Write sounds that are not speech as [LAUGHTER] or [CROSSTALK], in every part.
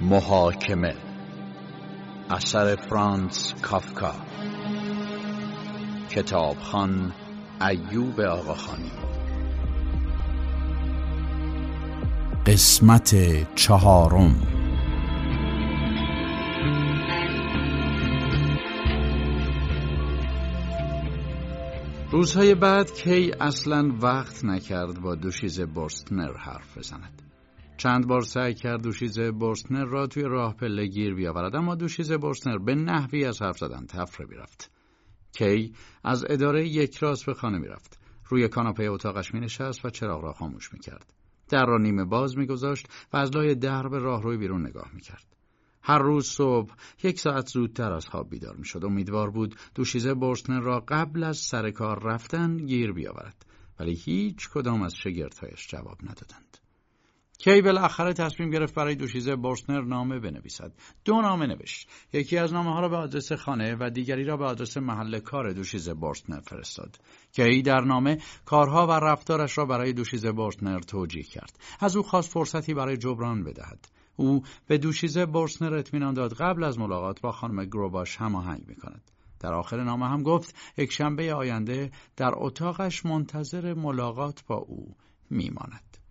محاکمه. اثر فرانس کافکا. کتابخان ایوب آقاخانی. قسمت چهارم. روزهای بعد کی اصلا وقت نکرد با دوشیزه بورستنر حرف بزند؟ چند بار سعی کرد دوشیزه بورستنر را توی راه پله گیر بیاورد اما دوشیزه بورستنر به نحوی از حرف زدن تفره می‌رفت کی از اداره یک راست به خانه می‌رفت روی کاناپه اتاقش می نشست و چراغ را خاموش می کرد. در را نیمه باز میگذاشت و از لای در به راهروی بیرون نگاه می کرد. هر روز صبح یک ساعت زودتر از خواب بیدار می شد. امیدوار بود دوشیزه بورستنر را قبل از سر کار رفتن گیر بیاورد. ولی هیچ کدام از شگردهایش جواب ندادند. کی بالاخره تصمیم گرفت برای دوشیزه بورسنر نامه بنویسد؟ دو نامه نوشت. یکی از نامه ها را به آدرس خانه و دیگری را به آدرس محل کار دوشیزه بورسنر فرستاد. کی در نامه کارها و رفتارش را برای دوشیزه بورسنر توجیه کرد. از او خواست فرصتی برای جبران بدهد. او به دوشیزه بورسنر اطمینان داد قبل از ملاقات با خانم گروباش هماهنگ می‌کند. در آخر نامه هم گفت یک شنبه آینده در اتاقش منتظر ملاقات با او میماند.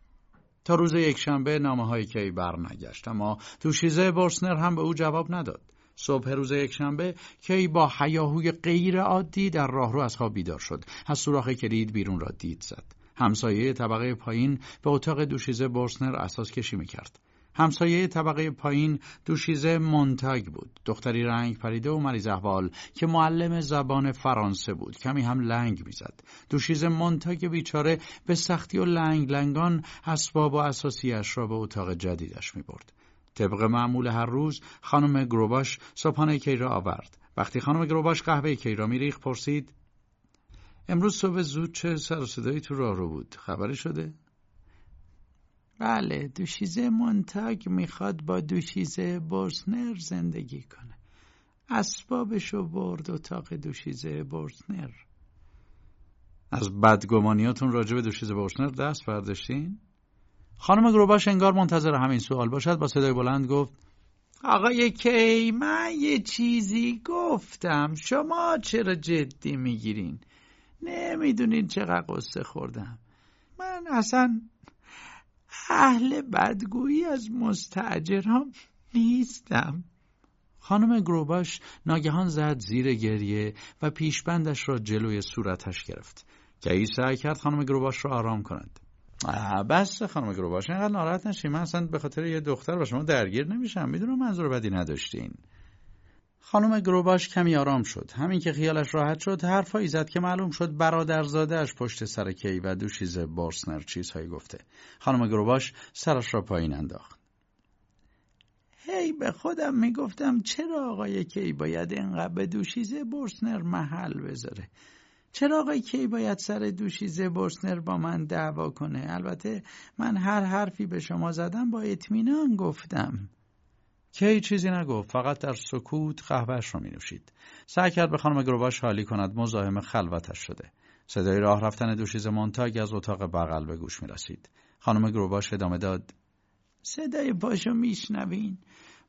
تا روز یکشنبه نامه های کی برنگشت اما دوشیزه بورسنر هم به او جواب نداد. صبح روز یکشنبه کی با حیاهوی غیر عادی در راهرو از خواب بیدار شد. از سوراخ کلید بیرون را دید زد. همسایه طبقه پایین به اتاق دوشیزه بورسنر اساس کشی می‌کرد. همسایه طبقه پایین دوشیزه مونتاگ بود. دختری رنگ پریده و مریض احوال که معلم زبان فرانسه بود. کمی هم لنگ می‌زد. دوشیزه مونتاگ بیچاره به سختی و لنگ لنگان اسباب و اساسیش را به اتاق جدیدش می برد. طبق معمول هر روز خانم گروباش صبحانه کی را آورد. وقتی خانم گروباش قهوه کی را میریخ پرسید امروز صبح زود چه سر و صدایی تو راه رو بود؟ خبری شده؟ بله دوشیزه مونتاگ می‌خواد با دوشیزه بورسنر زندگی کنه. اسبابشو برد اتاق دوشیزه بورسنر از بدگمانیاتون راجع به دوشیزه بورسنر دست برداشتین؟ خانم گروباش انگار منتظر همین سوال باشد با صدای بلند گفت آقای کی من یه چیزی گفتم شما چرا جدی می‌گیرین؟ نمی‌دونین چقدر قصه خوردم. من اصلا اهل بدگویی از مستعجرام نیستم. خانم گروباش ناگهان زد زیر گریه و پیشبندش را جلوی صورتش گرفت. که سعی کرد خانم گروباش را آرام کند؟ بس خانم گروباش اینقدر ناراحت نشی من اصلا به خاطر یه دختر با شما درگیر نمیشم. می‌دونم منظور بدی نداشتین. خانم گروباش کمی آرام شد. همین که خیالش راحت شد حرفایی زد که معلوم شد برادرزادهاش پشت سر کی و دوشیز بارسنر چیزهایی گفته. خانم گروباش سرش را پایین انداخت. هی به خودم می‌گفتم چرا آقای کی باید اینقدر به دوشیزه بورسنر محل بذاره؟ چرا آقای کی باید سر دوشیزه بورسنر با من دعوا کنه؟ البته من هر حرفی به شما زدم با اطمینان گفتم. کی چیزی نگفت فقط در سکوت قهوهش را می نوشید سعی کرد به خانم گروباش حالی کند مزاحم خلوتش شده. صدای راه رفتن دوشیز مونتاگ از اتاق بغل به گوش می رسید خانم گروباش ادامه داد صدای پاشو میشنوین.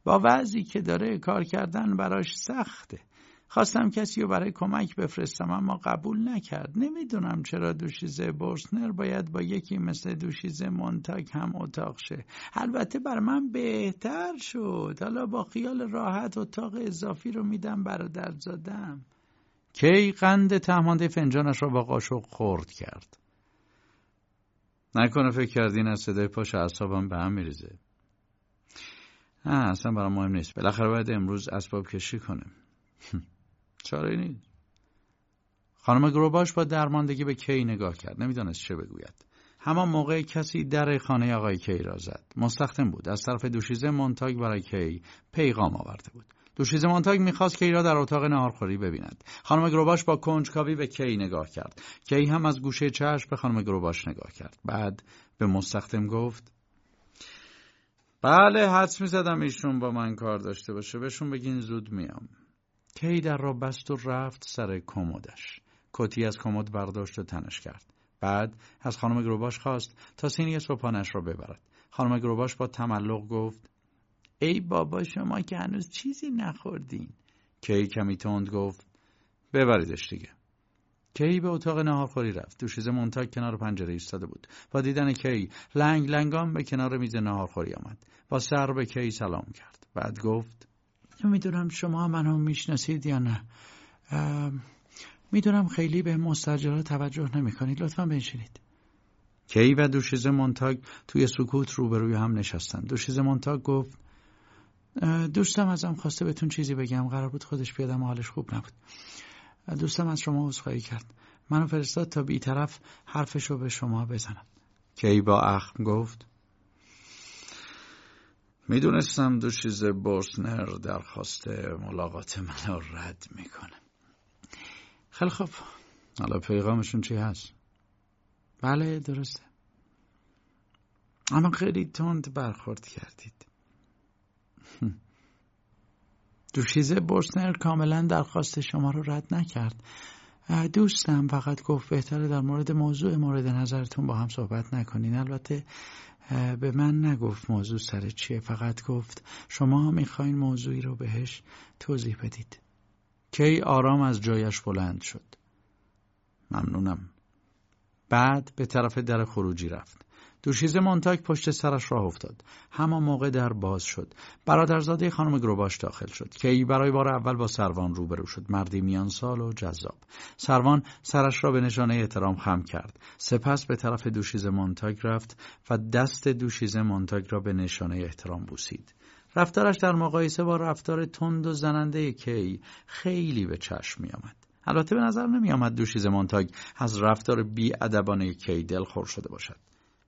با وضعی که داره کار کردن براش سخته. خواستم کسی رو برای کمک بفرستم اما قبول نکرد. نمی‌دونم چرا دوشیزه بورسنر باید با یکی مثل دوشیزه مونتاگ هم اتاق شه. البته بر من بهتر شد. حالا با خیال راحت اتاق اضافی رو میدم برادر زادم کی قند تهمانده فنجانش را با قاشق خورد کرد؟ نکنه فکر کردین از صدای پاش اعصابم به هم میریزه. نه اصلا برام مهم نیست. بالاخره باید امروز اسباب کشی کنیم چاره نیست. خانم گروباش با درماندگی به کی نگاه کرد؟ نمی‌دانست چه بگوید. همان موقع کسی در خانه آقای کی را زد. مستخدم بود. از طرف دوشیزه مونتاگ برای کی پیغام آورده بود. دوشیزه مونتاگ می‌خواست کی را در اتاق نهارخوری ببیند. خانم گروباش با کنجکاوی به کی نگاه کرد. کی هم از گوشه چشم به خانم گروباش نگاه کرد. بعد به مستخدم گفت بله حدس می‌زدم ایشون با من کار داشته باشه. بهشون بگین زود میام. کی در را بست و رفت سر کمدش کتی از کمد برداشت و تنش کرد. بعد از خانم گروباش خواست تا سینی صبحانش را ببرد. خانم گروباش با تملق گفت ای بابا شما که هنوز چیزی نخوردین. کی کمی تند گفت ببریدش دیگه. کی به اتاق نهارخوری رفت. دوشیزه مونتاک کنار پنجره ایستاده بود. با دیدن کی لنگ لنگان به کنار میز نهارخوری آمد. با سر به کی سلام کرد. بعد گفت نمی‌دونم شما منو می‌شناسید یا نه. می‌دونم خیلی به مستجرات توجه نمی‌کنید. لطفا بنشینید. کی و دوشیزه مونتاگ توی سکوت روبروی هم نشستن. دوشیزه مونتاگ گفت دوستم ازم خواسته بهتون چیزی بگم. قرار بود خودش بیادم و حالش خوب نبود. دوستم از شما عذرخواهی کرد. منو فرستاد تا بی طرف حرفشو به شما بزنم. کی با اخم گفت می‌دونستم دو چیز بورسنر درخواست ملاقات من رد می‌کنه. خیلی خوب. حالا پیغامشون چی هست؟ بله درسته. اما خیلی تند برخورد کردید. [LAUGHS] دوشیزه بورسنر کاملا درخواست شما رو رد نکرد. دوستم فقط گفت بهتره در مورد موضوع مورد نظرتون با هم صحبت نکنین. البته به من نگفت موضوع سر چیه. فقط گفت شما می‌خواین موضوعی رو بهش توضیح بدید. کی آرام از جایش بلند شد. ممنونم. بعد به طرف در خروجی رفت. دوشیزه مونتاک پشت سرش راه افتاد. همان موقع در باز شد. برادرزاده خانم گروباش داخل شد که ای برای بار اول با سروان روبرو شد. مردی میان سال و جذاب. سروان سرش را به نشانه احترام خم کرد. سپس به طرف دوشیزه مونتاک رفت و دست دوشیزه مونتاک را به نشانه احترام بوسید. رفتارش در مقایسه با رفتار تند و زننده کی خیلی به چشم می آمد. البته به نظر نمی آمد دوشیزه مونتاگ از رفتار بی ادبانه کی دلخور شده باشد.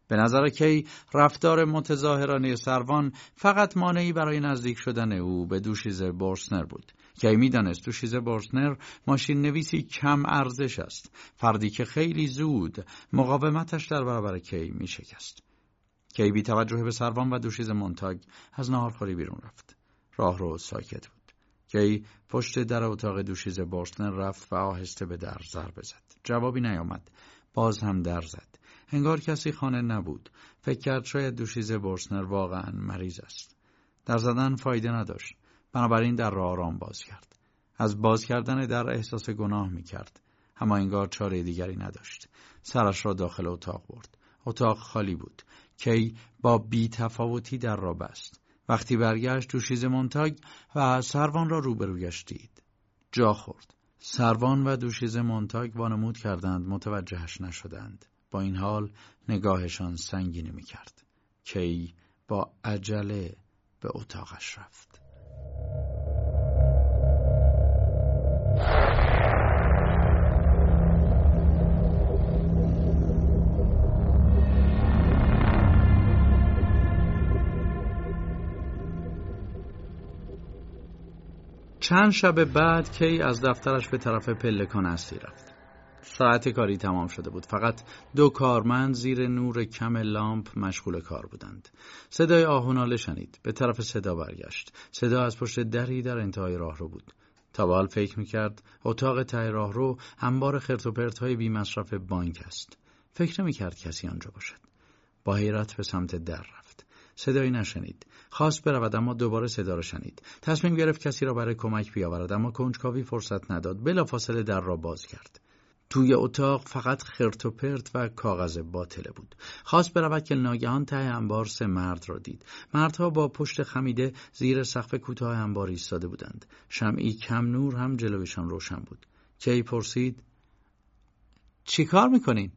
به نظر کی رفتار متظاهرانه سروان فقط مانعی برای نزدیک شدن او به دوشیزه بورسنر بود. کی می‌دانست دوشیزه بورسنر ماشین نویسی کم ارزش است. فردی که خیلی زود مقاومتش در برابر کی می شکست. کی بی توجه به سروان و دوشیز مونتاگ از نهارخوری بیرون رفت. راه رو ساکت بود. کی پشت در اتاق دوشیز بورسنر رفت و آهسته به در ضربه زد. جوابی نیامد. باز هم در زد. انگار کسی خانه نبود. فکر کرد شاید دوشیز بورسنر واقعا مریض است. در زدن فایده نداشت. بنابراین در را آرام باز کرد. از باز کردن در احساس گناه می کرد. اما انگار چاره دیگری نداشت. سرش را داخل اتاق برد. اتاق خالی بود. کی با بی تفاوتی در را بست. وقتی برگشت دوشیز مونتاگ و سروان را روبرویش دید. جا خورد. سروان و دوشیز مونتاگ وانمود کردند متوجهش نشدند. با این حال نگاهشان سنگینی می کرد. کی با عجله به اتاقش رفت. چند شب بعد کی از دفترش به طرف پلکان اصلی رفت. ساعت کاری تمام شده بود. فقط دو کارمند زیر نور کم لامپ مشغول کار بودند. صدای آهوناله شنید. به طرف صدا برگشت. صدا از پشت دری در انتهای راه رو بود. تا فکر می‌کرد اتاق ته راه رو انبار خرت و پرت های بی مصرف بانک است. فکر نمی‌کرد کسی آنجا باشد. با حیرت به سمت در رفت. صدایی نشنید. خواست برود اما دوباره صدا را شنید. تصمیم گرفت کسی را برای کمک بیاورد اما کنجکاوی فرصت نداد. بلافاصله در را باز کرد. توی اتاق فقط خرت و پرت و کاغذ باطله بود. خواست برود که ناگهان ته انبار سه مرد را دید. مردها با پشت خمیده زیر سقف کوتاه انبار ایستاده بودند. شمعی کم نور هم جلویشان روشن بود. کی پرسید چی کار می‌کنین؟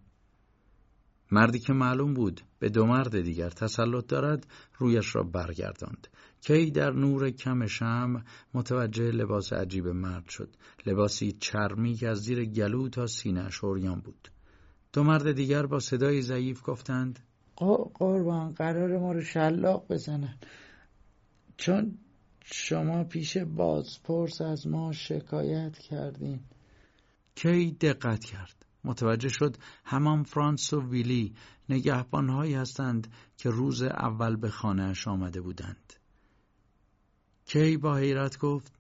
مردی که معلوم بود به دو مرد دیگر تسلط دارد رویش را برگرداند کی در نور کم شم متوجه لباس عجیب مرد شد. لباسی چرمی که از زیر گلو تا سینه اوریان بود. دو مرد دیگر با صدای ضعیف گفتند قربان قرار ما رو شلاق بزنن. چون شما پیش بازپرس از ما شکایت کردین. کی دقت کرد؟ متوجه شد همان فرانس و ویلی نگهبانهایی هستند که روز اول به خانهاش آمده بودند. کی با حیرت گفت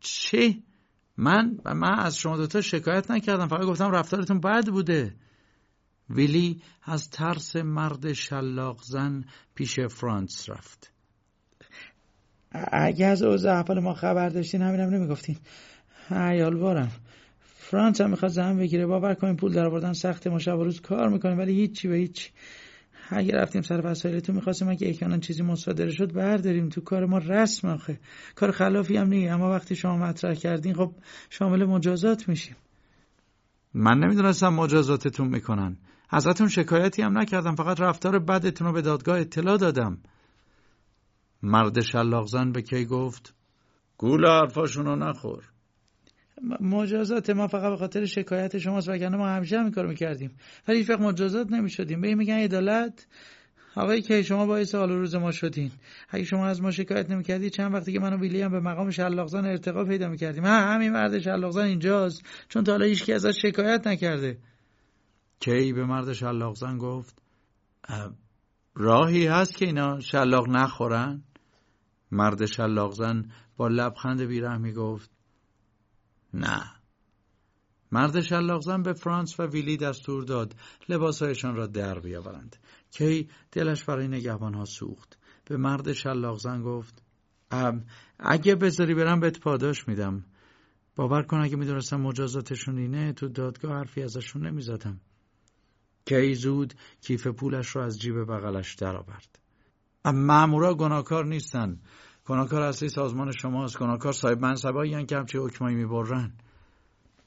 چه؟ من و من از شما دوتا شکایت نکردم فقط گفتم رفتارتون بد بوده. ویلی از ترس مرد شلاق زن پیش فرانس رفت. اگه از اوضاع احوال ما خبر داشتین همینم نمی‌گفتین. عیال بارم فرانس هم می‌خواد زمین بگیره باور کنیم پول در آوردن سخت ما شب روز کار می‌کنیم ولی هیچی به هیچ اگه رفتیم سر وسایلتون می‌خواستیم اگه احیانا چیزی مصادره شد برداریم تو کار ما. رسم آخه. کار خلافی هم نیه اما وقتی شما مطرح کردین خب شامل مجازات میشیم. من نمی‌دونستم مجازاتتون می‌کنن. ازتون شکایتی هم نکردم. فقط رفتار بدتون رو به دادگاه اطلاع دادم. مرد شلاقزن به کی گفت؟ گول حرفاشونو نخور. مجازات ما فقط به خاطر شکایت شماست وگرنه ما همیشه هم کار می‌کردیم. ولی هیچ مجازات نمی‌شدیم. به میگن عدالت. آقای که شما باعث حال روز ما شدین. اگه شما از ما شکایت نمی‌کردی چند وقتی که من و ویلی هم به مقام شلاقزن ارتقا پیدا می‌کردیم. ها همین مرد شلاقزن اینجاست. چون تا حالا هیچ ازش شکایت نکرده. کی به مرد شلاقزن گفت؟ راهی هست که اینا شلاق نخورن؟ مرد شلاقزن با لبخند بیرحمی گفت نه. مرد شلاقزن به فرانس و ویلی دستور داد لباسهایشان را در بیاورند. کی دلش برای نگهبان ها سوخت. به مرد شلاقزن گفت اگه بذاری برم بهت پاداش میدم. باور کن اگه می‌دونستم مجازاتشون اینه تو دادگاه حرفی ازشون نمی‌زدم. کی زود کیف پولش را از جیب بغلش درآورد. مامورا گناهکار نیستن. گناهکار اصلی سازمان شماست. گناهکار صاحب منصبایی که همچی حکمایی می‌برن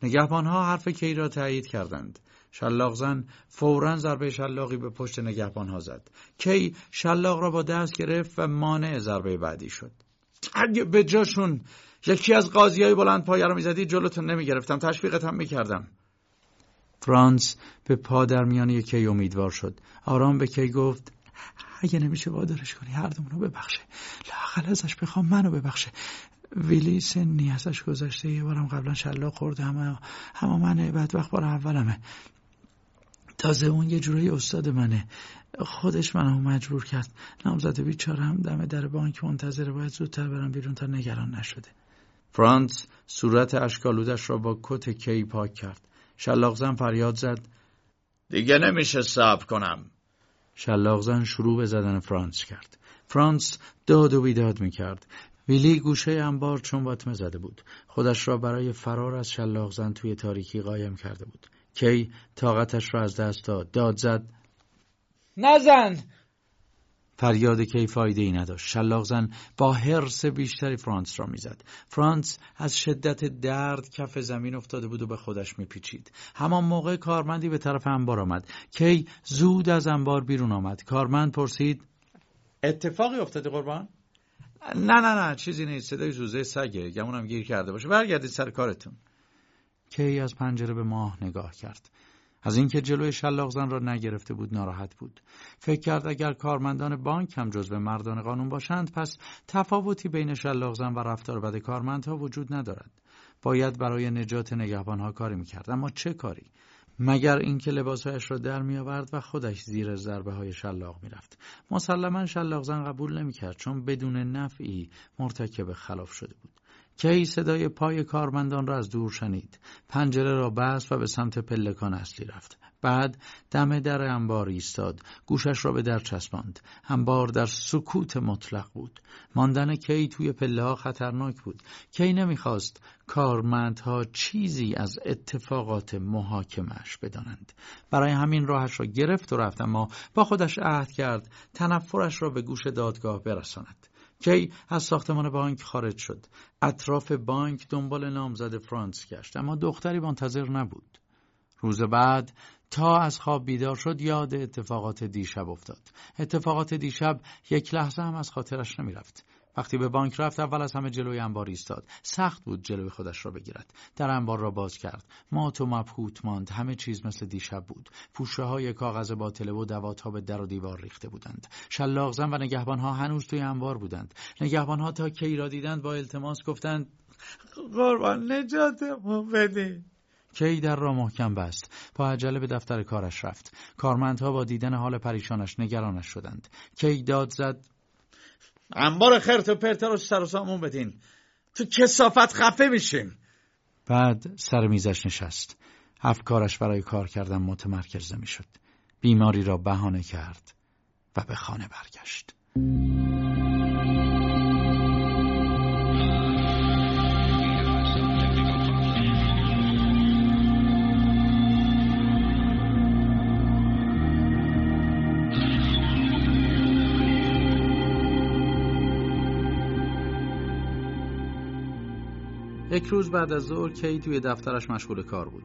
نگهبان ها حرف کی را تایید کردند؟ شلاقزن فورا ضربه شلاقی به پشت نگهبان ها زد. کی شلاق را با دست گرفت و مانع ضربه بعدی شد. اگه به جاشون یکی از قاضی های بلند پایه رو می‌زدی جلوتون نمی‌گرفتم. تشویقت هم می‌کردم. فرانس به پا در میان کی امیدوار شد. آرام به کی گفت؟ اگه نمیشه وادارش کنی هر دومونو ببخشه. لاقل ازش بخوام منو ببخشه. ویلی سنی ازش گذشته یه بارم قبلا شلاق خورده همه همه منه بدبخت بار اولمه. تازه اون یه جورایی استاد منه. خودش منو مجبور کرد. نامزد بیچاره هم دم در بانک منتظره باید زودتر برم بیرون تا نگران نشده. فرانس صورت اشکالودش را با کت کی پاک کرد. شلاقزن فریاد زد. دیگه نمیشه صبر کنم. شلاقزن شروع به زدن فرانس کرد. فرانس داد و بیداد می‌کرد. ویلی گوشه انبار چون باطمه زده بود. خودش را برای فرار از شلاقزن توی تاریکی قایم کرده بود. کی طاقتش را از دست داد. داد زد. نزن! فریاد کی فایده ای نداشت. شلاق زن با حرس بیشتری فرانس را می‌زد. فرانس از شدت درد کف زمین افتاده بود و به خودش میپیچید. همان موقع کارمندی به طرف انبار آمد. کی زود از انبار بیرون آمد. کارمند پرسید اتفاقی افتاده قربان؟ نه نه نه چیزی نیست. صدای زوزه سگه. گمونم گیر کرده باشه. برگردید سر کارتون. کی از پنجره به ماه نگاه کرد. از اینکه جلوی شلاقزن را نگرفته بود ناراحت بود. فکر کرد اگر کارمندان بانک هم جزو مردان قانون باشند پس تفاوتی بین شلاقزن و رفتار بد کارمندها وجود ندارد. باید برای نجات نگهبانها کاری می‌کرد. اما چه کاری؟ مگر اینکه لباسهایش را در میآورد و خودش زیر ضربه های شلاق می‌رفت. مسلما شلاقزن قبول نمی‌کرد چون بدون نفعی مرتکب خلاف شده بود. کی صدای پای کارمندان را از دور شنید. پنجره را بست و به سمت پلکان اصلی رفت. بعد دم در انبار ایستاد. گوشش را به در چسباند. انبار در سکوت مطلق بود. ماندن کی توی پله ها خطرناک بود. کی نمی‌خواست کارمندها چیزی از اتفاقات محاکمش بدانند. برای همین راهش را گرفت و رفت اما با خودش عهد کرد تنفرش را به گوش دادگاه برساند. کی از ساختمان بانک خارج شد. اطراف بانک دنبال نامزد فرانس گشت اما دختری منتظر نبود. روز بعد تا از خواب بیدار شد یاد اتفاقات دیشب افتاد. اتفاقات دیشب یک لحظه هم از خاطرش نمی‌رفت. وقتی به بانک رفت اول از همه جلوی انبار ایستاد. سخت بود جلوی خودش را بگیرد. در انبار را باز کرد. مات و مبهوت ماند. همه چیز مثل دیشب بود. پوشه های کاغذ باطله و دوات ها به در و دیوار ریخته بودند. شلاقزن و نگهبان ها هنوز توی انبار بودند. نگهبان ها تا کی را دیدند با التماس گفتند قربان نجاتمون بده کی در را محکم بست. با عجله به دفتر کارش رفت. کارمندها با دیدن حال پریشانش نگرانش شدند. کی داد زد انبار خرت و پرت رو سر و سامون بدین. تو کسافت خفه میشیم بعد سر میزش نشست. افکارش برای کار کردن متمرکز می‌شد. بیماری را بهانه کرد و به خانه برگشت. یک روز بعد از ظهر کی توی دفترش مشغول کار بود.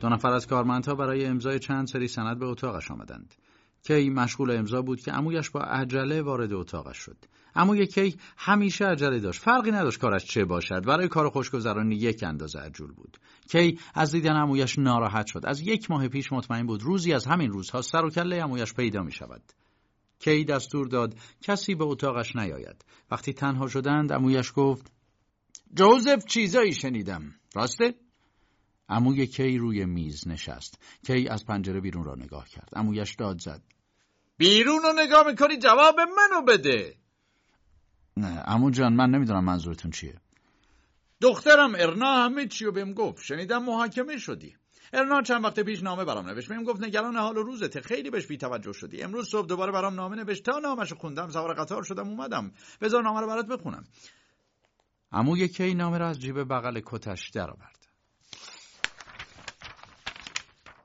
دو نفر از کارمندها برای امضای چند سری سند به اتاقش آمدند. کی مشغول امضا بود که عمویش با عجله وارد اتاقش شد. عموی کی همیشه عجله داشت. فرقی نداشت کارش چه باشد. برای کار خوشگذرانی یک اندازه عجول بود. کی از دیدن عمویش ناراحت شد. از یک ماه پیش مطمئن بود روزی از همین روزها سر و کله عمویش پیدا می شود. کی دستور داد کسی به اتاقش نیاید. وقتی تنها شدند عمویش گفت جوزف چیزایی شنیدم. راسته؟ عموی کی روی میز نشست. کی از پنجره بیرون را نگاه کرد. عمویش داد زد. بیرون رو نگاه می‌کنی جواب منو بده. نه عمو جان من نمی‌دونم منظورتون چیه. دخترم ارنا همه چی رو بهم گفت. شنیدم محاکمه شدی. ارنا چند وقت پیش نامه برام نوشت بهم گفت نگران حال و روزته خیلی بهش بی‌توجه شدی امروز صبح دوباره برام نامه نوشت تا نامش خوندم سوار قطار شدم اومدم بذار نامه رو برات بخونم عمو کی نامه را از جیب بغل کتش درآورد.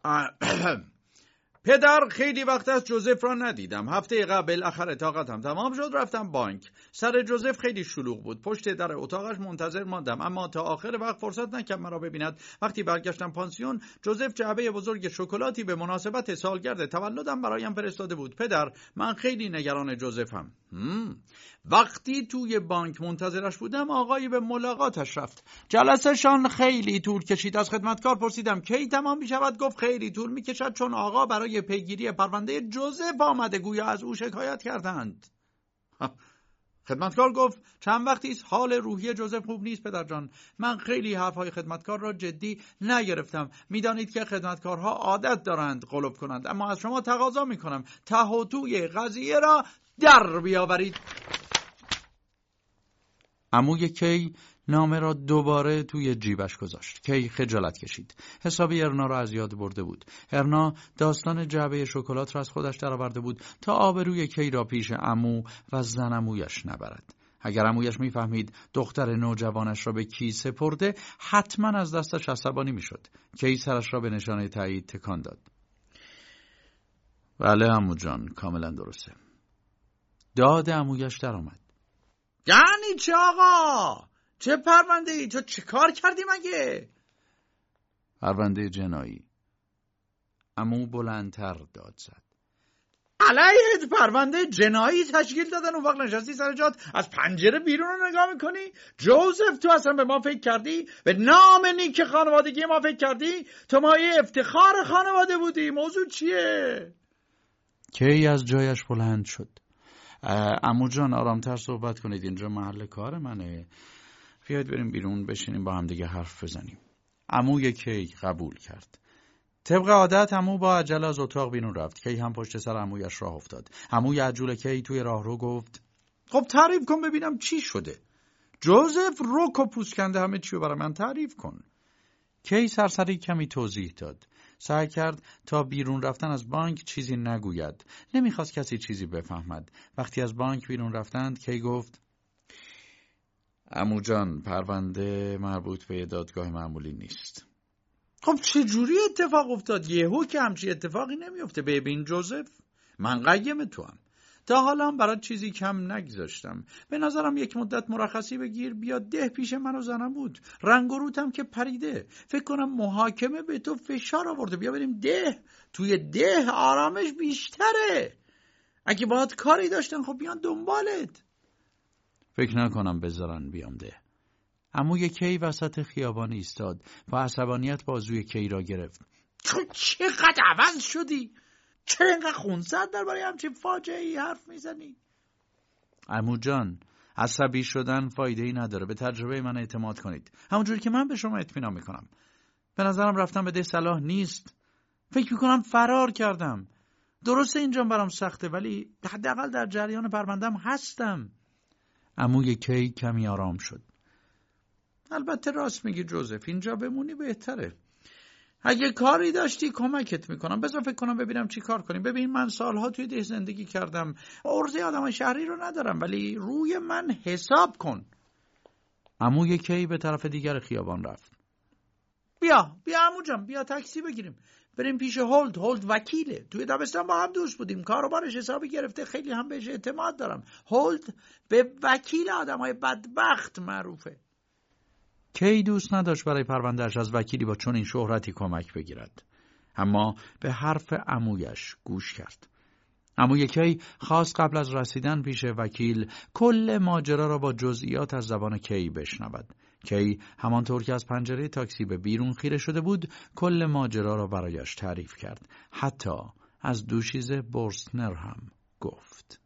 [COUGHS] پدر خیلی وقت از جوزف را ندیدم. هفته قبل اخر طاقتم تمام شد رفتم بانک. سر جوزف خیلی شلوغ بود. پشت در اتاقش منتظر ماندم اما تا آخر وقت فرصت نکرد مرا ببیند. وقتی برگشتم پانسیون جوزف جعبه بزرگ شکلاتی به مناسبت سالگرد تولدم برایم فرستاده بود. پدر من خیلی نگران جوزفم. وقتی توی بانک منتظرش بودم آقایی به ملاقاتش رفت. جلسهشان خیلی طول کشید. از خدمتکار پرسیدم کی تمام می شود گفت خیلی طول می کشد چون آقا برای پیگیری پرونده جوزف آمده. گویا از او شکایت کردند. [LAUGHS] خدمتکار گفت چند وقتی است؟ حال روحی جوزف خوب نیست پدر جان. من خیلی حرفهای خدمتکار را جدی نگرفتم. می‌دانید که خدمتکارها عادت دارند قلب کنند. اما از شما تقاضا می‌کنم. ته قضیه را در بیاورید عموی کی نامه را دوباره توی جیبش گذاشت. کی خجالت کشید. حسابی ارنا را از یاد برده بود. ارنا داستان جعبه شکلات را از خودش درآورده بود تا آبروی کی را پیش امو و زن امویش نبرد. اگر امویش می‌فهمید دختر نوجوانش را به کی سپرده حتما از دستش عصبانی می‌شد. کی سرش را به نشانه تایید تکان داد. بله امو جان کاملا درسته. داد امویش درآمد. یعنی چه آقا؟ چه پرونده ای؟ تو چه کار کردی مگه؟ پرونده جنایی. امو بلندتر داد زد. علیه پرونده جنایی تشکیل دادن. اون وقت نشستی سر جات. از پنجره بیرون رو نگاه می‌کنی. جوزف تو اصلا به ما فکر کردی؟ به نام نیک خانوادگی ما فکر کردی؟ تو مایه افتخار خانواده بودی. موضوع چیه؟ کی از جایش بلند شد؟ امو جان آرامتر صحبت کنید. اینجا محل کار منه. بیاید بریم بیرون بشینیم با هم دیگه حرف بزنیم. عموی کی قبول کرد. طبق عادت عمو با عجله از اتاق بیرون رفت. کی هم پشت سر عمویش راه افتاد. عموی عجول کی توی راهرو گفت خب تعریف کن ببینم چی شده. جوزف روک و پوسکنده همه چی برای من تعریف کن. کی سرسری کمی توضیح داد. سعی کرد تا بیرون رفتن از بانک چیزی نگوید. نمی‌خواست کسی چیزی بفهمد. وقتی از بانک بیرون رفتند کی گفت؟ امو جان پرونده مربوط به دادگاه معمولی نیست. خب چه جوری اتفاق افتاد؟ یهو که همچی اتفاقی نمیفته ببین جوزف من قیم تو هم تا حالا برات چیزی کم نگذاشتم. به نظرم یک مدت مرخصی بگیر بیا ده پیش من و زنم بود. رنگ و روتم که پریده. فکر کنم محاکمه به تو فشار آورده. بیا بریم ده. توی ده آرامش بیشتره. اگه باید کاری داشتن خب بیان دنبالت. فکر نکنم بذارن بیام ده. یه کی وسط خیابان ایستاد. و عصبانیت بازوی کی را گرفت. تو چقدر عوض شدی؟ چرا اینقدر خونسرد درباره همچین فاجعه ای حرف می‌زنی؟ امو جان عصبی شدن فایده ای نداره. به تجربه من اعتماد کنید. همونجوری که من به شما اطمینان می‌کنم. به نظرم رفتم به ده صلاح نیست. فکر می‌کنم فرار کردم. درسته اینجا برام سخته ولی حداقل در جریان پروندم هستم. عموی کی کمی آرام شد. البته راست میگی جوزف اینجا بمونی بهتره. اگه کاری داشتی کمکت می‌کنم. بذار فکر کنم ببینم چی کار کنیم. ببین من سالها توی ده زندگی کردم. عرضه آدم شهری رو ندارم ولی روی من حساب کن. عموی کی به طرف دیگر خیابان رفت. بیا بیا عمو جان بیا تاکسی بگیریم. بریم پیش هولد. هولد وکیله. توی دبستان با هم دوست بودیم. کاروبارش حسابی گرفته. خیلی هم بهش اعتماد دارم. هولد به وکیل آدم های بدبخت معروفه. کی دوست نداشت برای پروندهش از وکیلی با چنین شهرتی کمک بگیرد. اما به حرف عمویش گوش کرد. اموی کی خواست قبل از رسیدن پیش وکیل کل ماجرا را با جزئیات از زبان کی بشنود. کی همانطور که از پنجره تاکسی به بیرون خیره شده بود کل ماجرا را برایش تعریف کرد. حتی از دوشیزه برسنر هم گفت.